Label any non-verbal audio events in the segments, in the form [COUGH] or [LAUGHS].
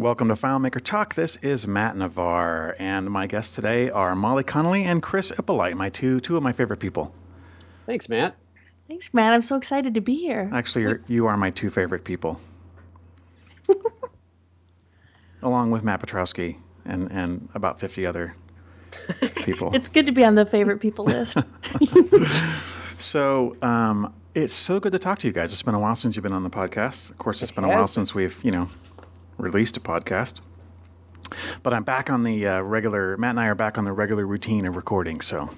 Welcome to FileMaker Talk. This is Matt Navarre, and my guests today are Molly Connolly and Chris Ippolite, my two two of my favorite people. Thanks, Matt. Thanks, Matt. I'm so excited to be here. Actually, you're, you are my two favorite people, [LAUGHS] along with Matt Petrowsky and and about fifty other people. [LAUGHS] It's good to be on the favorite people list. [LAUGHS] So um, it's so good to talk to you guys. It's been a while since you've been on the podcast. Of course, it's been a while has. since we've you know released a podcast. But I'm back on the uh, regular. Matt and I are back on the regular routine of recording. So,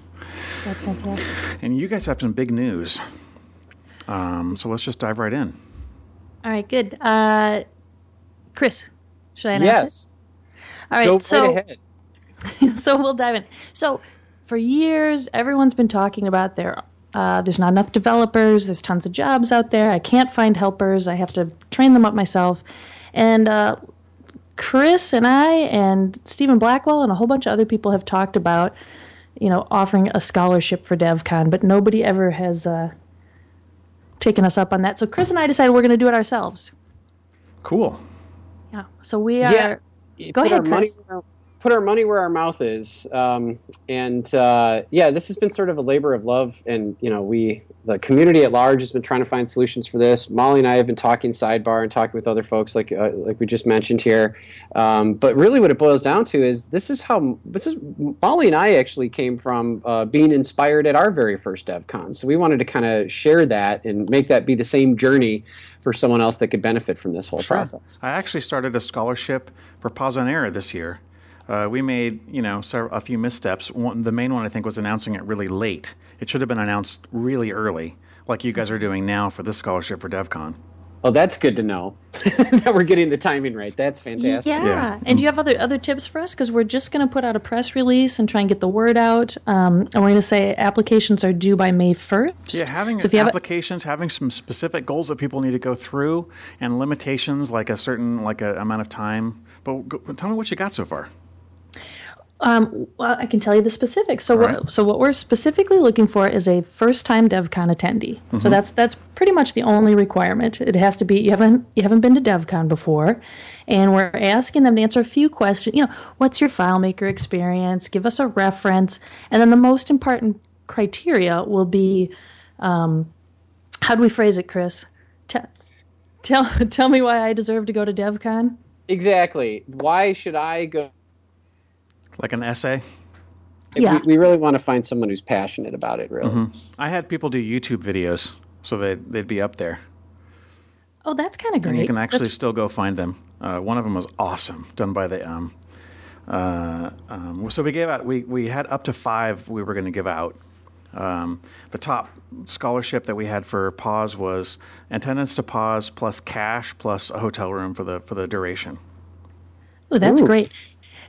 That's fantastic. and you guys have some big news. Um, so let's just dive right in. All right, good. Uh, Chris, should I announce Yes. it? All right, Go so [LAUGHS] ahead. so we'll dive in. So for years, everyone's been talking about there. Uh, there's not enough developers. There's tons of jobs out there. I can't find helpers. I have to train them up myself. And uh, Chris and I and Stephen Blackwell and a whole bunch of other people have talked about, you know, offering a scholarship for DevCon, but nobody ever has uh, taken us up on that. So Chris and I decided we're going to do it ourselves. Cool. Yeah. So we are. Yeah. Go ahead, money Chris. our- put our money where our mouth is, um, and uh, yeah, this has been sort of a labor of love, and you know, we the community at large has been trying to find solutions for this. Molly and I have been talking sidebar and talking with other folks, like uh, like we just mentioned here. Um, but really, what it boils down to is this is how this is. Molly and I actually came from uh, being inspired at our very first DevCon, so we wanted to kind of share that and make that be the same journey for someone else that could benefit from this whole Sure. process. I actually started a scholarship for PauseOnError this year. Uh, we made, you know, a few missteps. One, the main one, I think, was announcing it really late. It should have been announced really early, like you guys are doing now for this scholarship for DevCon. Oh, that's good to know [LAUGHS] that we're getting the timing right. That's fantastic. Yeah. Yeah. And do you have other other tips for us? Because we're just going to put out a press release and try and get the word out. Um, and we're going to say applications are due by May first. Yeah, having So if you have a- applications, having some specific goals that people need to go through, and limitations like a certain like a amount of time. But go, tell me what you got so far. Um, well, I can tell you the specifics. So, Right. what, so what we're specifically looking for is a first-time DevCon attendee. So that's that's pretty much the only requirement. It has to be you haven't you haven't been to DevCon before, and we're asking them to answer a few questions. You know, what's your FileMaker experience? Give us a reference, and then the most important criteria will be, um, how do we phrase it, Chris? Tell tell [LAUGHS] tell me why I deserve to go to DevCon. Exactly. Why should I go? Like an essay. Yeah. We, we really want to find someone who's passionate about it, really. I had people do YouTube videos, so they'd, they'd be up there. Oh, that's kind of great. And you can actually That's- still go find them. Uh, one of them was awesome, done by the. Um, uh, um, so we gave out. We we had up to five. We were going to give out. Um, the top scholarship that we had for pause was attendance to pause plus cash plus a hotel room for the for the duration. Oh, that's Ooh. great.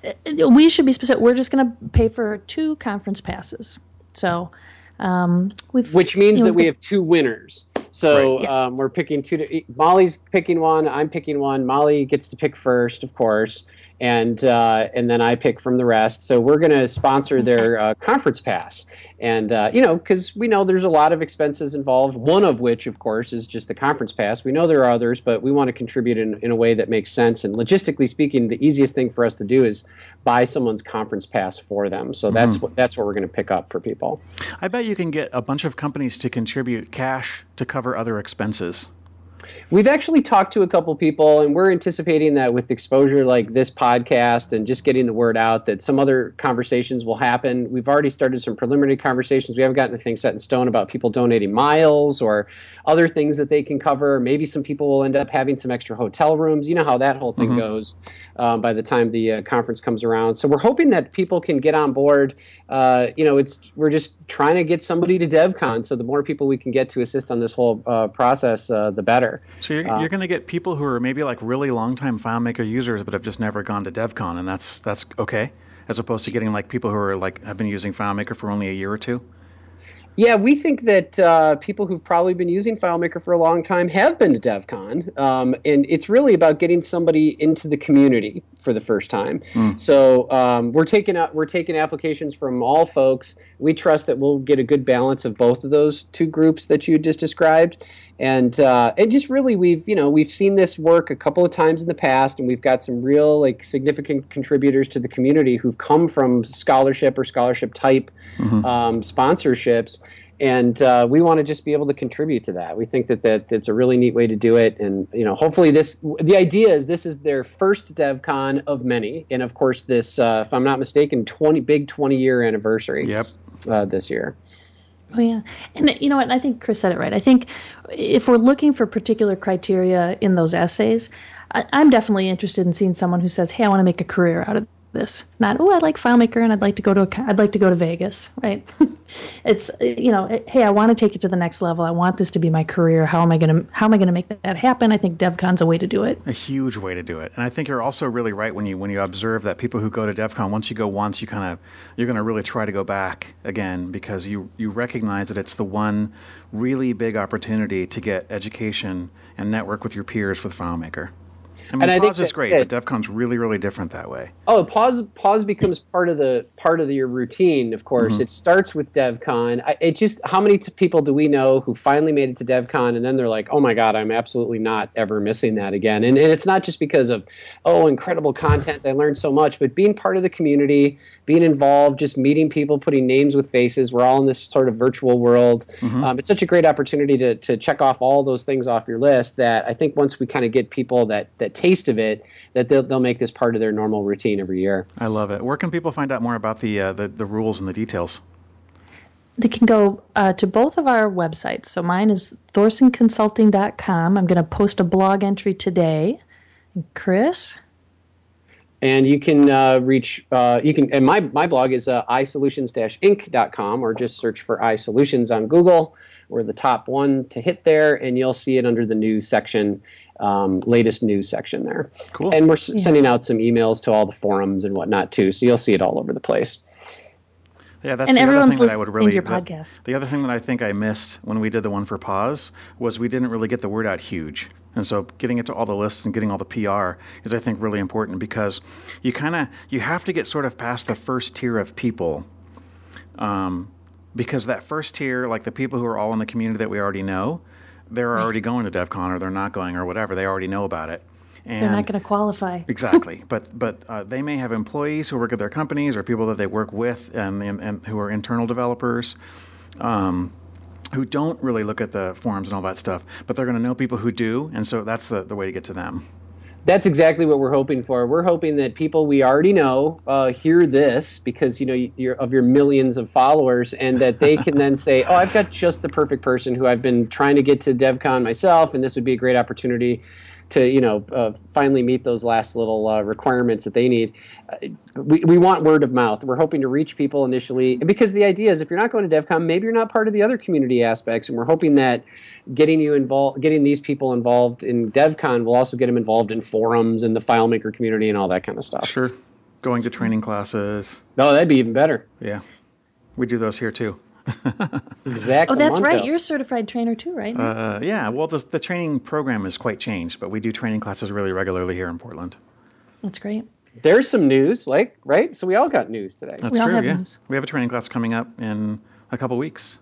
Uh, We should be specific. We're just going to pay for two conference passes. So, um, we've Which means you know, that we we've have two winners. So Right. Yes. um, we're picking two. To, Molly's picking one. I'm picking one. Molly gets to pick first, of course, and uh, and then I pick from the rest. So we're going to sponsor their uh, conference pass, and uh, you know, because we know there's a lot of expenses involved. One of which, of course, is just the conference pass. We know there are others, but we want to contribute in, in a way that makes sense. And logistically speaking, the easiest thing for us to do is buy someone's conference pass for them. So that's what that's what we're going to pick up for people. I bet you can get a bunch of companies to contribute cash to cover other expenses. We've actually talked to a couple people, and we're anticipating that with exposure like this podcast and just getting the word out, that some other conversations will happen. We've already started some preliminary conversations. We haven't gotten anything set in stone about people donating miles or other things that they can cover. Maybe some people will end up having some extra hotel rooms. You know how that whole thing mm-hmm. goes um, by the time the uh, conference comes around. So we're hoping that people can get on board. Uh, you know, it's we're just trying to get somebody to DevCon. So the more people we can get to assist on this whole uh, process, uh, the better. So you're, you're going to get people who are maybe like really longtime FileMaker users, but have just never gone to DevCon, and that's that's okay, as opposed to getting like people who are like have been using FileMaker for only a year or two. Yeah, we think that uh, people who've probably been using FileMaker for a long time have been to DevCon, um, and it's really about getting somebody into the community for the first time. So um, we're taking out we're taking applications from all folks. We trust that we'll get a good balance of both of those two groups that you just described, and uh, and just really we've you know we've seen this work a couple of times in the past, and we've got some real like significant contributors to the community who've come from scholarship or scholarship type um, sponsorships and uh, we want to just be able to contribute to that. We think that, that that's a really neat way to do it, and you know, hopefully, this the idea is this is their first DevCon of many, and of course, this, uh, if I'm not mistaken, twenty big twenty year anniversary. Yep. Uh, this year. Oh yeah, and you know what? I think Chris said it right. I think if we're looking for particular criteria in those essays, I, I'm definitely interested in seeing someone who says, "Hey, I want to make a career out of this." Not, "Oh, I like FileMaker and I'd like to go to a, I'd like to go to Vegas." Right? [LAUGHS] it's uh, you know, it- hey, I want to take it to the next level. I want this to be my career. How am I gonna How am I gonna make that happen? I think DevCon's a way to do it. a huge way to do it. And I think you're also really right when you when you observe that people who go to DevCon once you go once, you kind of you're to really try to go back again because you you recognize that it's the one really big opportunity to get education and network with your peers with FileMaker. I mean, And I think Pause is great, it. but DevCon's really really different that way. Oh, pause. Pause becomes part of the part of your routine. Of course, it starts with DevCon. I, it just how many t- people do we know who finally made it to DevCon and then they're like, oh my god, I'm absolutely not ever missing that again. And, and it's not just because of oh incredible content, I learned so much, but being part of the community, being involved, just meeting people, putting names with faces. We're all in this sort of virtual world. Um, it's such a great opportunity to to check off all those things off your list. That I think once we kind of get people that that taste of it, that they'll they'll make this part of their normal routine every year. I love it. Where can people find out more about the uh, the, the rules and the details? They can go uh, to both of our websites. So mine is thorsonconsulting.com. I'm going to post a blog entry today. And Chris? And you can uh, reach, uh, you can, and my, my blog is uh, isolutions-inc.com or just search for iSolutions on Google. We're the top one to hit there, and you'll see it under the news section, um, latest news section there. Cool. And we're s- sending out some emails to all the forums and whatnot too, so you'll see it all over the place. Yeah, that's And the other everyone's thing that I would listening really. to your that- podcast. the other thing that I think I missed when we did the one for pause was we didn't really get the word out huge, and so getting it to all the lists and getting all the PR is I think really important because you kind of you have to get sort of past the first tier of people, um, because that first tier, like the people who are all in the community that we already know, they're already going to DevCon or they're not going or whatever. They already know about it. And They're not going to qualify. Exactly, but but uh, they may have employees who work at their companies or people that they work with and, and, and who are internal developers, um, who don't really look at the forums and all that stuff. But they're going to know people who do, and so that's the, the way to get to them. That's exactly what we're hoping for. We're hoping that people we already know uh, hear this because you know you're, of your millions of followers, and that they can then say, "Oh, I've got just the perfect person who I've been trying to get to DevCon myself, and this would be a great opportunity to you know uh, finally meet those last little uh, requirements that they need." Uh, we, we want word of mouth. We're hoping to reach people initially because the idea is if you're not going to DevCon, maybe you're not part of the other community aspects, and we're hoping that getting you involved, getting these people involved in DevCon will also get them involved in forums and the FileMaker community and all that kind of stuff. Sure, going to training classes. No, that'd be even better. Yeah, we do those here too. [LAUGHS] Exactly. Oh, that's right. You're a certified trainer too, right? Uh, yeah, well, the, the training program is quite changed, but we do training classes really regularly here in Portland. that's great. There's some news, like right. So we all got news today. That's We all true. have yeah, news. we have a training class coming up in a couple weeks.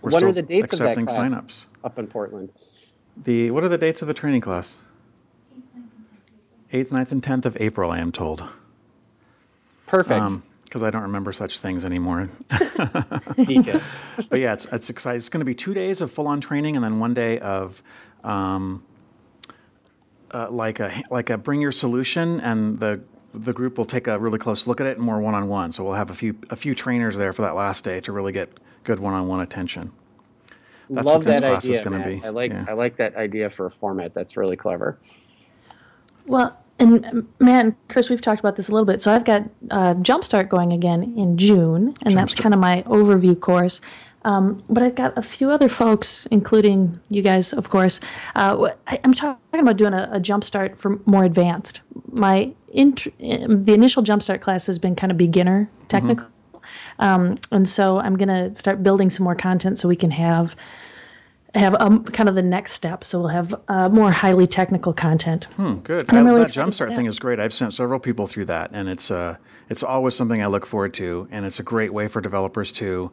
We're what are the dates of that accepting class signups. up in Portland? The what are the dates of the training class? 8th, 9th, and 10th of April, I am told. Perfect Because I don't remember such things anymore. [LAUGHS] details. [LAUGHS] but yeah, it's, it's exciting. It's going to be two days of full on training and then one day of um, uh, like, a, like a bring your solution, and the, the group will take a really close look at it and more one on one. So we'll have a few, a few trainers there for that last day to really get good one on one attention. That's Love what this that class idea, is going Matt. to be. I like Yeah. I like that idea for a format. That's really clever. Well, and man, Chris, we've talked about this a little bit. So I've got uh, Jumpstart going again in June, and that's kind of my overview course. Um, but I've got a few other folks, including you guys, of course. Uh, I, I'm talking about doing a, a Jumpstart for more advanced. My int- um, the initial Jumpstart class has been kind of beginner technical, um, and so I'm going to start building some more content so we can have have um, kind of the next step. So we'll have uh, more highly technical content. Hmm, good. And I'm I- really that jumpstart thing is great. I've sent several people through that, and it's uh, it's always something I look forward to, and it's a great way for developers to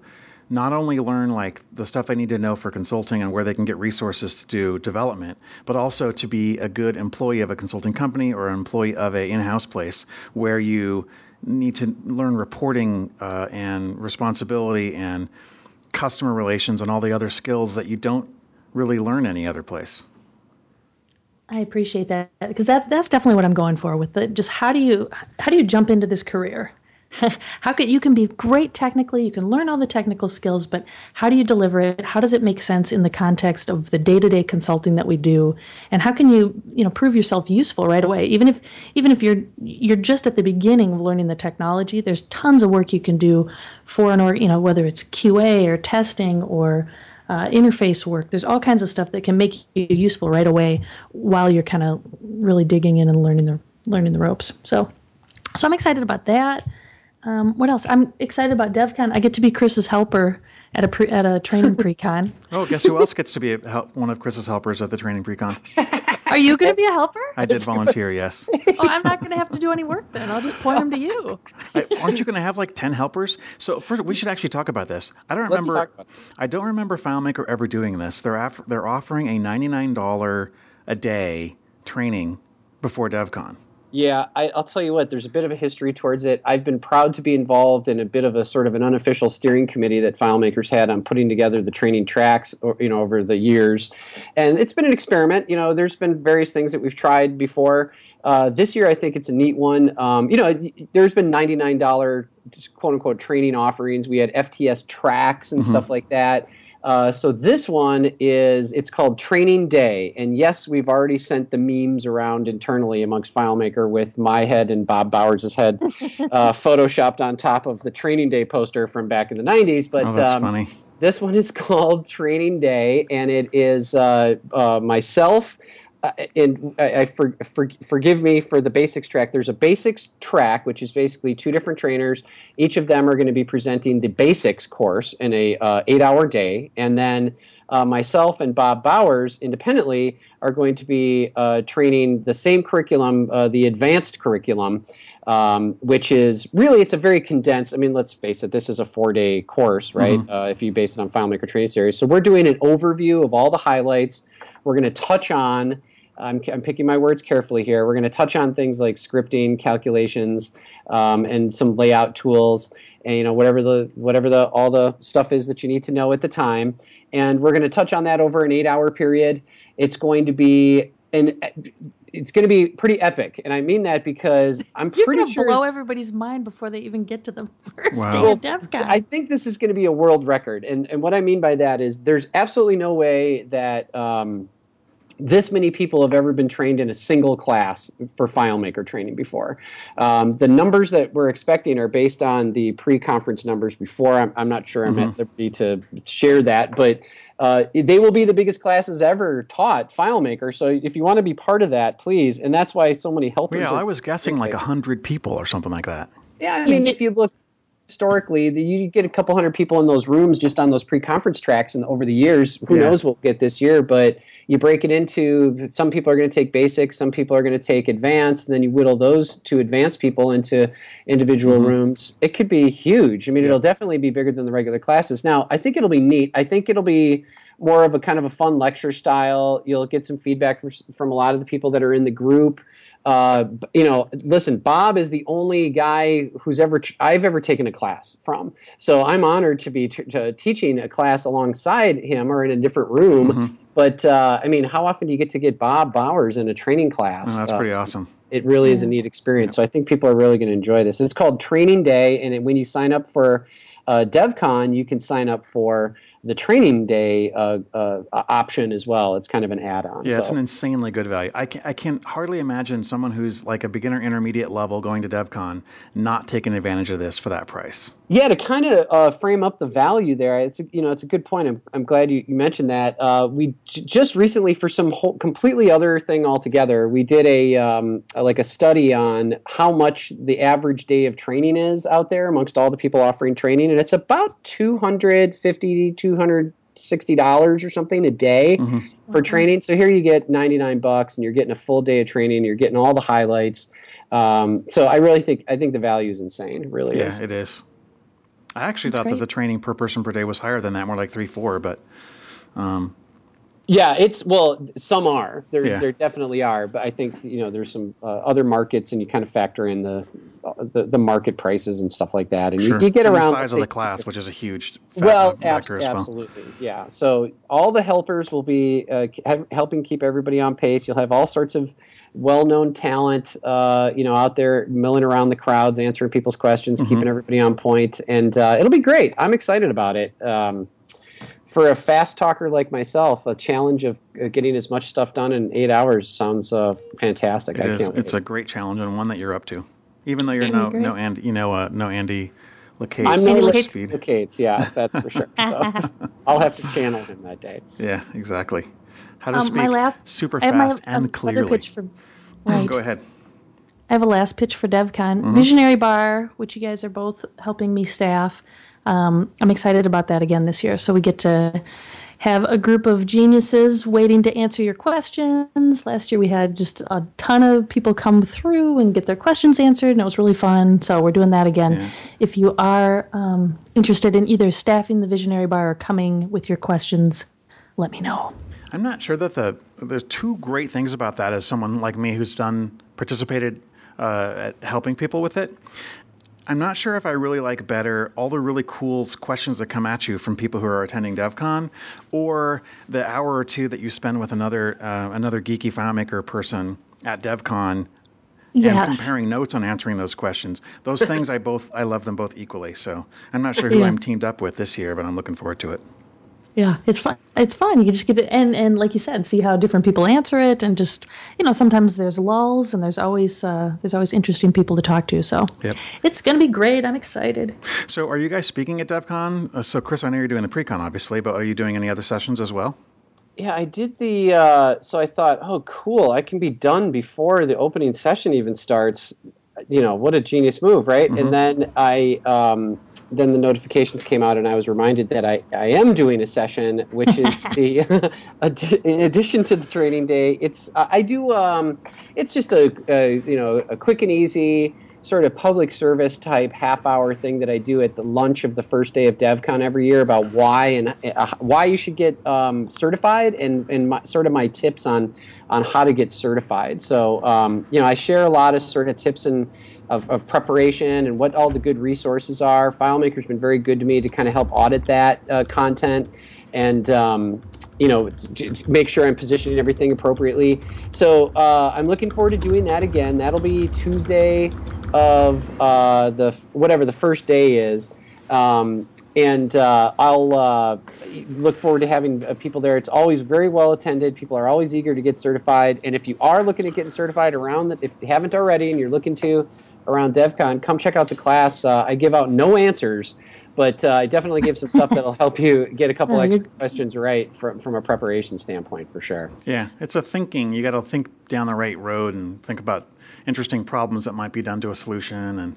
not only learn like the stuff they need to know for consulting and where they can get resources to do development, but also to be a good employee of a consulting company or an employee of a in-house place where you need to learn reporting uh, and responsibility and customer relations and all the other skills that you don't really learn any other place. I appreciate that because that's that's definitely what I'm going for with the just how do you how do you jump into this career? [LAUGHS] how can you can be great technically, you can learn all the technical skills, but how do you deliver it? How does it make sense in the context of the day-to-day consulting that we do? And how can you, you know, prove yourself useful right away? Even if even if you're you're just at the beginning of learning the technology, there's tons of work you can do for an or you know, whether it's QA or testing or uh, interface work. There's all kinds of stuff that can make you useful right away while you're kind of really digging in and learning the learning the ropes. So, so I'm excited about that. Um, what else? I'm excited about DevCon. I get to be Chris's helper at a pre, at a training [LAUGHS] pre-con. Oh, guess who else gets to be a, help, one of Chris's helpers at the training pre-con? [LAUGHS] Are you going to be a helper? I did volunteer, yes. Oh, I'm not going to have to do any work then. I'll just point them to you. [LAUGHS] I- aren't you going to have like 10 helpers? So first, we should actually talk about this. I don't Let's remember. talk about. I don't remember FileMaker ever doing this. They're aff- they're offering a $99 a day training before DevCon. Yeah, I, I'll tell you what. There's a bit of a history towards it. I've been proud to be involved in a bit of a sort of an unofficial steering committee that FileMakers had on putting together the training tracks, or, you know, over the years, and it's been an experiment. You know, there's been various things that we've tried before. Uh, this year, I think it's a neat one. Um, you know, there's been $99 quote unquote training offerings. We had FTS tracks and stuff like that. Uh, so this one is it's called Training Day, and yes, we've already sent the memes around internally amongst FileMaker with my head and Bob Bowers' head [LAUGHS] uh, photoshopped on top of the Training Day poster from back in the '90s. But Oh, that's um, funny. this one is [LAUGHS] called Training Day, and it is uh, uh, myself. Uh, and I, I for, for, forgive me for the basics track. There's a basics track, which is basically two different trainers. Each of them are going to be presenting the basics course in a uh, eight-hour day, and then uh, myself and Bob Bowers independently are going to be uh, training the same curriculum, uh, the advanced curriculum, um, which is really it's a very condensed. I mean, let's face it, this is a four-day course, right? Uh, if you base it on FileMaker Training Series, so we're doing an overview of all the highlights. We're going to touch on. I'm, I'm picking my words carefully here. We're going to touch on things like scripting, calculations, um, and some layout tools, and you know whatever the whatever the all the stuff is that you need to know at the time. And we're going to touch on that over an eight-hour period. It's going to be an it's going to be pretty epic, and I mean that because I'm You're pretty going to sure blow everybody's mind before they even get to the [LAUGHS] first Wow. day of DevCon. I think this is going to be a world record, and and what I mean by that is there's absolutely no way that um, this many people have ever been trained in a single class for FileMaker training before. Um, the numbers that we're expecting are based on the pre-conference numbers before. I'm, I'm not sure I'm at liberty to share that, but uh, they will be the biggest classes ever taught FileMaker. So if you want to be part of that, please. And that's why so many helpers. Yeah, I was guessing like 100 people or something like that. yeah, I mean, if you look historically, the, you get a couple hundred people in those rooms just on those pre-conference tracks, and over the years, who Yeah. knows what we'll get this year? But you break it into some people are going to take basics, some people are going to take advanced, and then you whittle those two advanced people into individual mm-hmm. rooms. It could be huge. I mean, it'll definitely be bigger than the regular classes. Now, I think it'll be neat. I think it'll be more of a kind of a fun lecture style. You'll get some feedback from, from a lot of the people that are in the group. Uh, you know, listen, Bob is the only guy who's ever I've ever taken a class from. So I'm honored to be t- to teaching a class alongside him or in a different room. But uh, I mean, how often do you get to get Bob Bowers in a training class? Oh, that's Uh, pretty awesome. it really is a neat experience. So I think people are really going to enjoy this. It's called Training Day, and it- when you sign up for uh, DevCon, you can sign up for the Training Day uh, uh, option as well. It's kind of an add-on. Yeah, it's an insanely good value. I can, I can hardly imagine someone who's like a beginner intermediate level going to DevCon not taking advantage of this for that price. Yeah, to kind of uh, frame up the value there, it's a, you know it's a good point. I'm, I'm glad you, you mentioned that. Uh, we j- just recently, for some whole, completely other thing altogether, we did a um, like a study on how much the average day of training is out there amongst all the people offering training, and it's about 250 200 sixty dollars or something a day for training. So here you get ninety nine bucks, and you're getting a full day of training. You're getting all the highlights. Um, so I really think I think the value is insane. It really Yeah, is. it is. I actually That's thought that the training per person per day was higher than that, more like three, four. But Yeah, it's well, some are. There, Yeah. there definitely are, but I think you know there's some uh, other markets, and you kind of factor in the, uh, the the market prices and stuff like that, and sure. you, you get And around the size of the class, which is a huge Well, factor as well. absolutely, yeah. So all the helpers will be uh, helping keep everybody on pace. You'll have all sorts of well-known talent, uh, you know, out there milling around the crowds, answering people's questions, Mm-hmm. keeping everybody on point, and uh, it'll be great. I'm excited about it. Um, for a fast talker like myself, a challenge of uh, getting as much stuff done in eight hours sounds uh, fantastic. It I is. can't wait. It's a great challenge and one that you're up to, even though you're It's no great. no Andy, you know, uh, no Andy LeCates I'm no Andy Rick LeCates. speed. LeCates, yeah, that's for sure. So [LAUGHS] I'll have to channel him that day. Yeah, exactly. How to Um, speak my last super I have my fast and other clearly. pitch for [CLEARS THROAT] right. Go ahead. I have a last pitch for DevCon. Mm-hmm. Visionary Bar, which you guys are both helping me staff. Um, I'm excited about that again this year. So we get to have a group of geniuses waiting to answer your questions. Last year we had just a ton of people come through and get their questions answered, and it was really fun. So we're doing that again. Yeah. If you are um, interested in either staffing the Visionary Bar or coming with your questions, let me know. I'm not sure that the there's two great things about that as someone like me who's done participated uh, at helping people with it. I'm not sure if I really like better all the really cool questions that come at you from people who are attending DevCon, or the hour or two that you spend with another uh, another geeky FileMaker person at DevCon and Yes. comparing notes on answering those questions. Those things I both I love them both equally. So I'm not sure who Yeah. I'm teamed up with this year, but I'm looking forward to it. Yeah, it's fun. It's fun. You just get it and and like you said, see how different people answer it, and just you know, sometimes there's lulls, and there's always uh, there's always interesting people to talk to. So Yep. it's gonna be great. I'm excited. So, are you guys speaking at DevCon? Uh, so, Chris, I know you're doing the pre-con, obviously, but are you doing any other sessions as well? Yeah, I did the. Uh, so I thought, oh, cool! I can be done before the opening session even starts. You know, what a genius move, right? And then I, um, then the notifications came out, and I was reminded that I, I am doing a session, which is [LAUGHS] the. [LAUGHS] in addition to the training day, it's I do. Um, it's just a, a you know a quick and easy sort of public service type half hour thing that I do at the lunch of the first day of DevCon every year about why and uh, why you should get um, certified and, and my, sort of my tips on on how to get certified. So um, you know I share a lot of sort of tips and of, of preparation and what all the good resources are. FileMaker's been very good to me to kind of help audit that uh, content and um, you know make sure I'm positioning everything appropriately. So uh, I'm looking forward to doing that again. That'll be Tuesday of uh, the whatever the first day is. Um, and uh, I'll uh, look forward to having uh, people there. It's always very well attended. People are always eager to get certified. And if you are looking at getting certified around that, if you haven't already, and you're looking to around DevCon, come check out the class. Uh, I give out no answers, but uh, I definitely give some stuff that'll help you get a couple [LAUGHS] Oh, extra questions right from from a preparation standpoint for sure. Yeah, it's a thinking. You got to think down the right road and think about interesting problems that might be done to a solution. And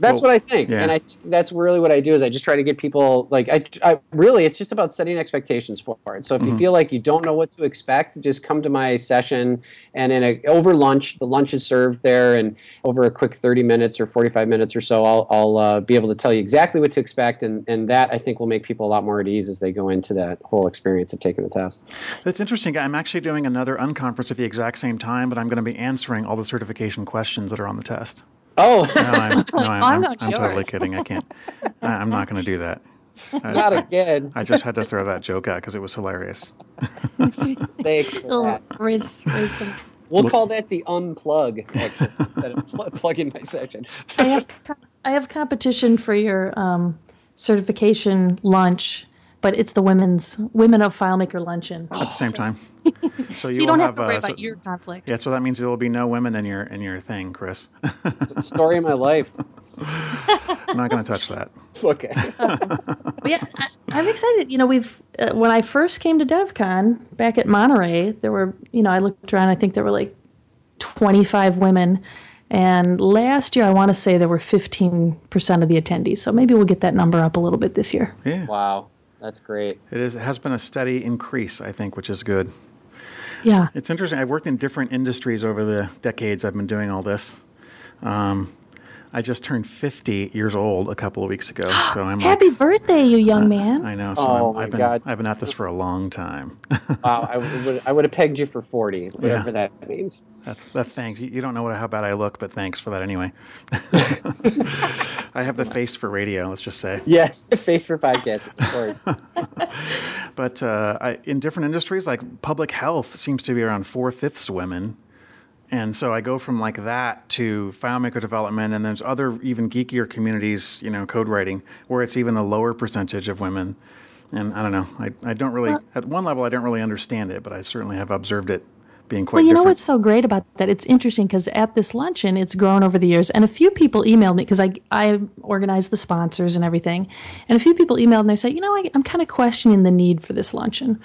That's Well, what I think, yeah. and I think that's really what I do. Is I just try to get people like I, I really it's just about setting expectations for it. So if Mm-hmm. you feel like you don't know what to expect, just come to my session, and in a over lunch, the lunch is served there, and over a quick thirty minutes or forty five minutes or so, I'll I'll uh, be able to tell you exactly what to expect, and and that I think will make people a lot more at ease as they go into that whole experience of taking the test. That's interesting. I'm actually doing another unconference at the exact same time, but I'm going to be answering all the certification questions that are on the test. Oh, No, I'm, no, I'm, [LAUGHS] I'm I'm, I'm totally kidding. I can't. I, I'm not going to do that. [LAUGHS] I, not again. I just had to throw that joke out because it was hilarious. [LAUGHS] Thanks for Little that. raise, raise some. We'll call that the unplug, actually, instead of pl- my session. I have I have competition for your um, certification lunch, but it's the women's Women of FileMaker luncheon. At the same time. [LAUGHS] So you, so you don't will have to worry uh, about so- your conflict. Yeah, so that means there will be no women in your in your thing, Chris. Story of my life. [LAUGHS] I'm not going to touch that. [LAUGHS] Okay. But yeah, I, I'm excited. You know, we've uh, when I first came to DevCon back at Monterey, there were you know I looked around. I think there were like 25 women, and last year I want to say there were 15 percent of the attendees. So maybe we'll get that number up a little bit this year. Yeah. Wow. That's great. It is. It has been a steady increase, I think, which is good. Yeah. It's interesting. I've worked in different industries over the decades I've been doing all this. Um, I just turned 50 years old a couple of weeks ago, [GASPS] so I'm Happy like, birthday, you young man. I know. So Oh, I'm, my I've been God. I've been at this for a long time. [LAUGHS] Wow, I would I would have pegged you for forty, whatever Yeah. that means. That's that. Thanks. You, you don't know what, how bad I look, but thanks for that anyway. [LAUGHS] [LAUGHS] I have the face for radio. Let's just say. Yeah, face for podcast, of course. But uh, I, in different industries, like public health seems to be around four fifths women. And so I go from like that to FileMaker development, and there's other even geekier communities, you know, code writing, where it's even a lower percentage of women. And I don't know, I, I don't really, Well- at one level, I don't really understand it, but I certainly have observed it being quite Well, you know what's so great about that? It's interesting because at this luncheon, it's grown over the years, and a few people emailed me because I I organize the sponsors and everything, and a few people emailed and they say, you know, I, I'm kind of questioning the need for this luncheon,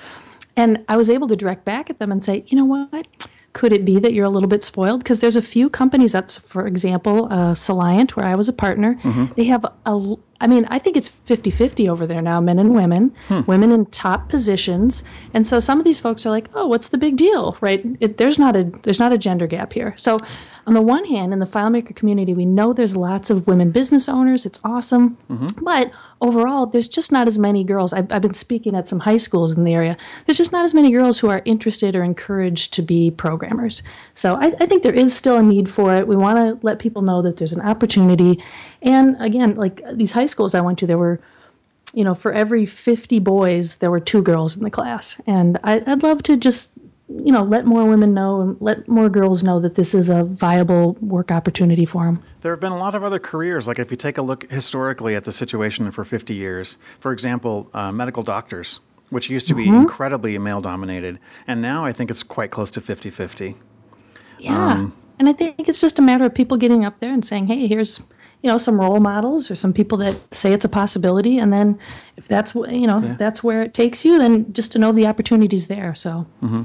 and I was able to direct back at them and say, you know what? Could it be that you're a little bit spoiled? Because there's a few companies that's, for example, uh, Soliant, where I was a partner. Mm-hmm. They have a, I mean, I think it's 50 50 over there now, men and women, hmm. women in top positions. And so some of these folks are like, oh, what's the big deal, right? It, there's, not a, there's not a gender gap here. So, on the one hand, in the FileMaker community, we know there's lots of women business owners. It's awesome. Mm-hmm. But overall, there's just not as many girls. I've, I've been speaking at some high schools in the area. There's just not as many girls who are interested or encouraged to be programmers. So I, I think there is still a need for it. We want to let people know that there's an opportunity. And again, like these high schools I went to, there were, you know, for every 50 boys, there were two girls in the class. And I, I'd love to just, you know, let more women know and let more girls know that this is a viable work opportunity for them. There have been a lot of other careers. Like if you take a look historically at the situation for 50 years, for example, uh, medical doctors, which used to be mm-hmm. incredibly male dominated, and now I think it's quite close to 50 50. Yeah. Um, and I think it's just a matter of people getting up there and saying, hey, here's, you know, some role models or some people that say it's a possibility. And then if that's, you know, if that's where it takes you, then just to know the opportunity's there. So, mm-hmm.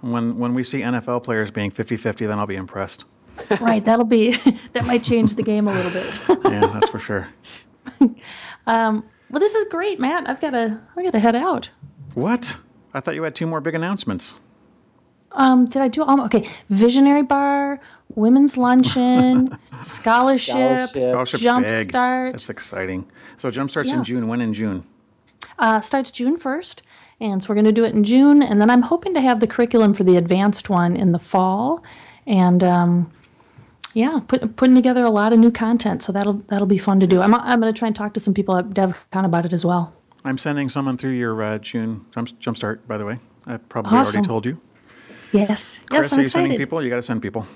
When, when we see NFL players being 50 50, then I'll be impressed. [LAUGHS] right, that'll be, [LAUGHS] that might change the game a little bit. [LAUGHS] Yeah, that's for sure. well, this is great, Matt. I've got to, I got to head out. What? I thought you had two more big announcements. Um, did I do all? Okay, Visionary Bar, Women's Luncheon, Scholarship, Scholarship. Jumpstart. big. That's exciting. So Jump starts Yeah. in June. When in June? uh, starts June 1st. And so we're going to do it in June. And then I'm hoping to have the curriculum for the advanced one in the fall. And um, yeah, put, putting together a lot of new content. So that'll that'll be fun to do. I'm, I'm going to try and talk to some people at DevCon about it as well. I'm sending someone through your uh, June jump, Jumpstart, by the way. I probably Awesome. already told you. Yes. Chris, yes, I'm are you sending people? You got to send people.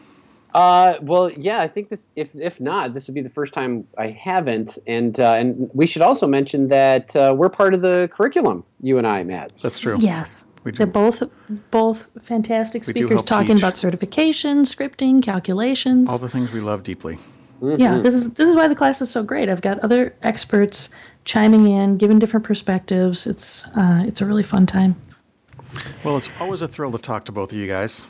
Uh, well, yeah, I think this. If if not, this would be the first time I haven't, and uh, and we should also mention that uh, we're part of the curriculum. You and I, Matt. That's true. Yes. We do- They're both both fantastic do speakers talking teach. about certification, scripting, calculations. All the things we love deeply. Yeah, this is this is why the class is so great. I've got other experts chiming in, giving different perspectives. It's uh, it's a really fun time. Well, it's always a thrill to talk to both of you guys.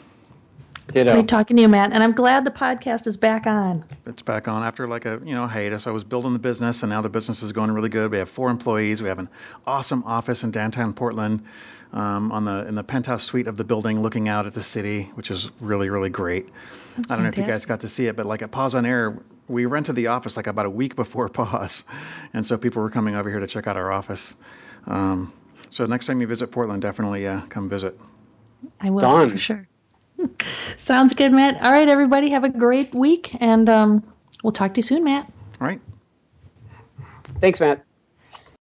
It's great talking to you, Matt, and I'm glad the podcast is back on. It's back on after like a you know hiatus. I was building the business, and now the business is going really good. We have four employees. We have an awesome office in downtown Portland, um, on the in the penthouse suite of the building, looking out at the city, which is really really great. That's I don't know if you guys got to see it, but like at PauseOnError, we rented the office like about a week [LAUGHS] before Pause, and so people were coming over here to check out our office. Um, so next time you visit Portland, definitely uh, come visit. I will Done. for sure. [LAUGHS] Sounds good, Matt. All right, everybody, have a great week, and um, we'll talk to you soon, Matt. All right. Thanks, Matt.